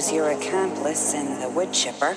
was your accomplice in the wood chipper.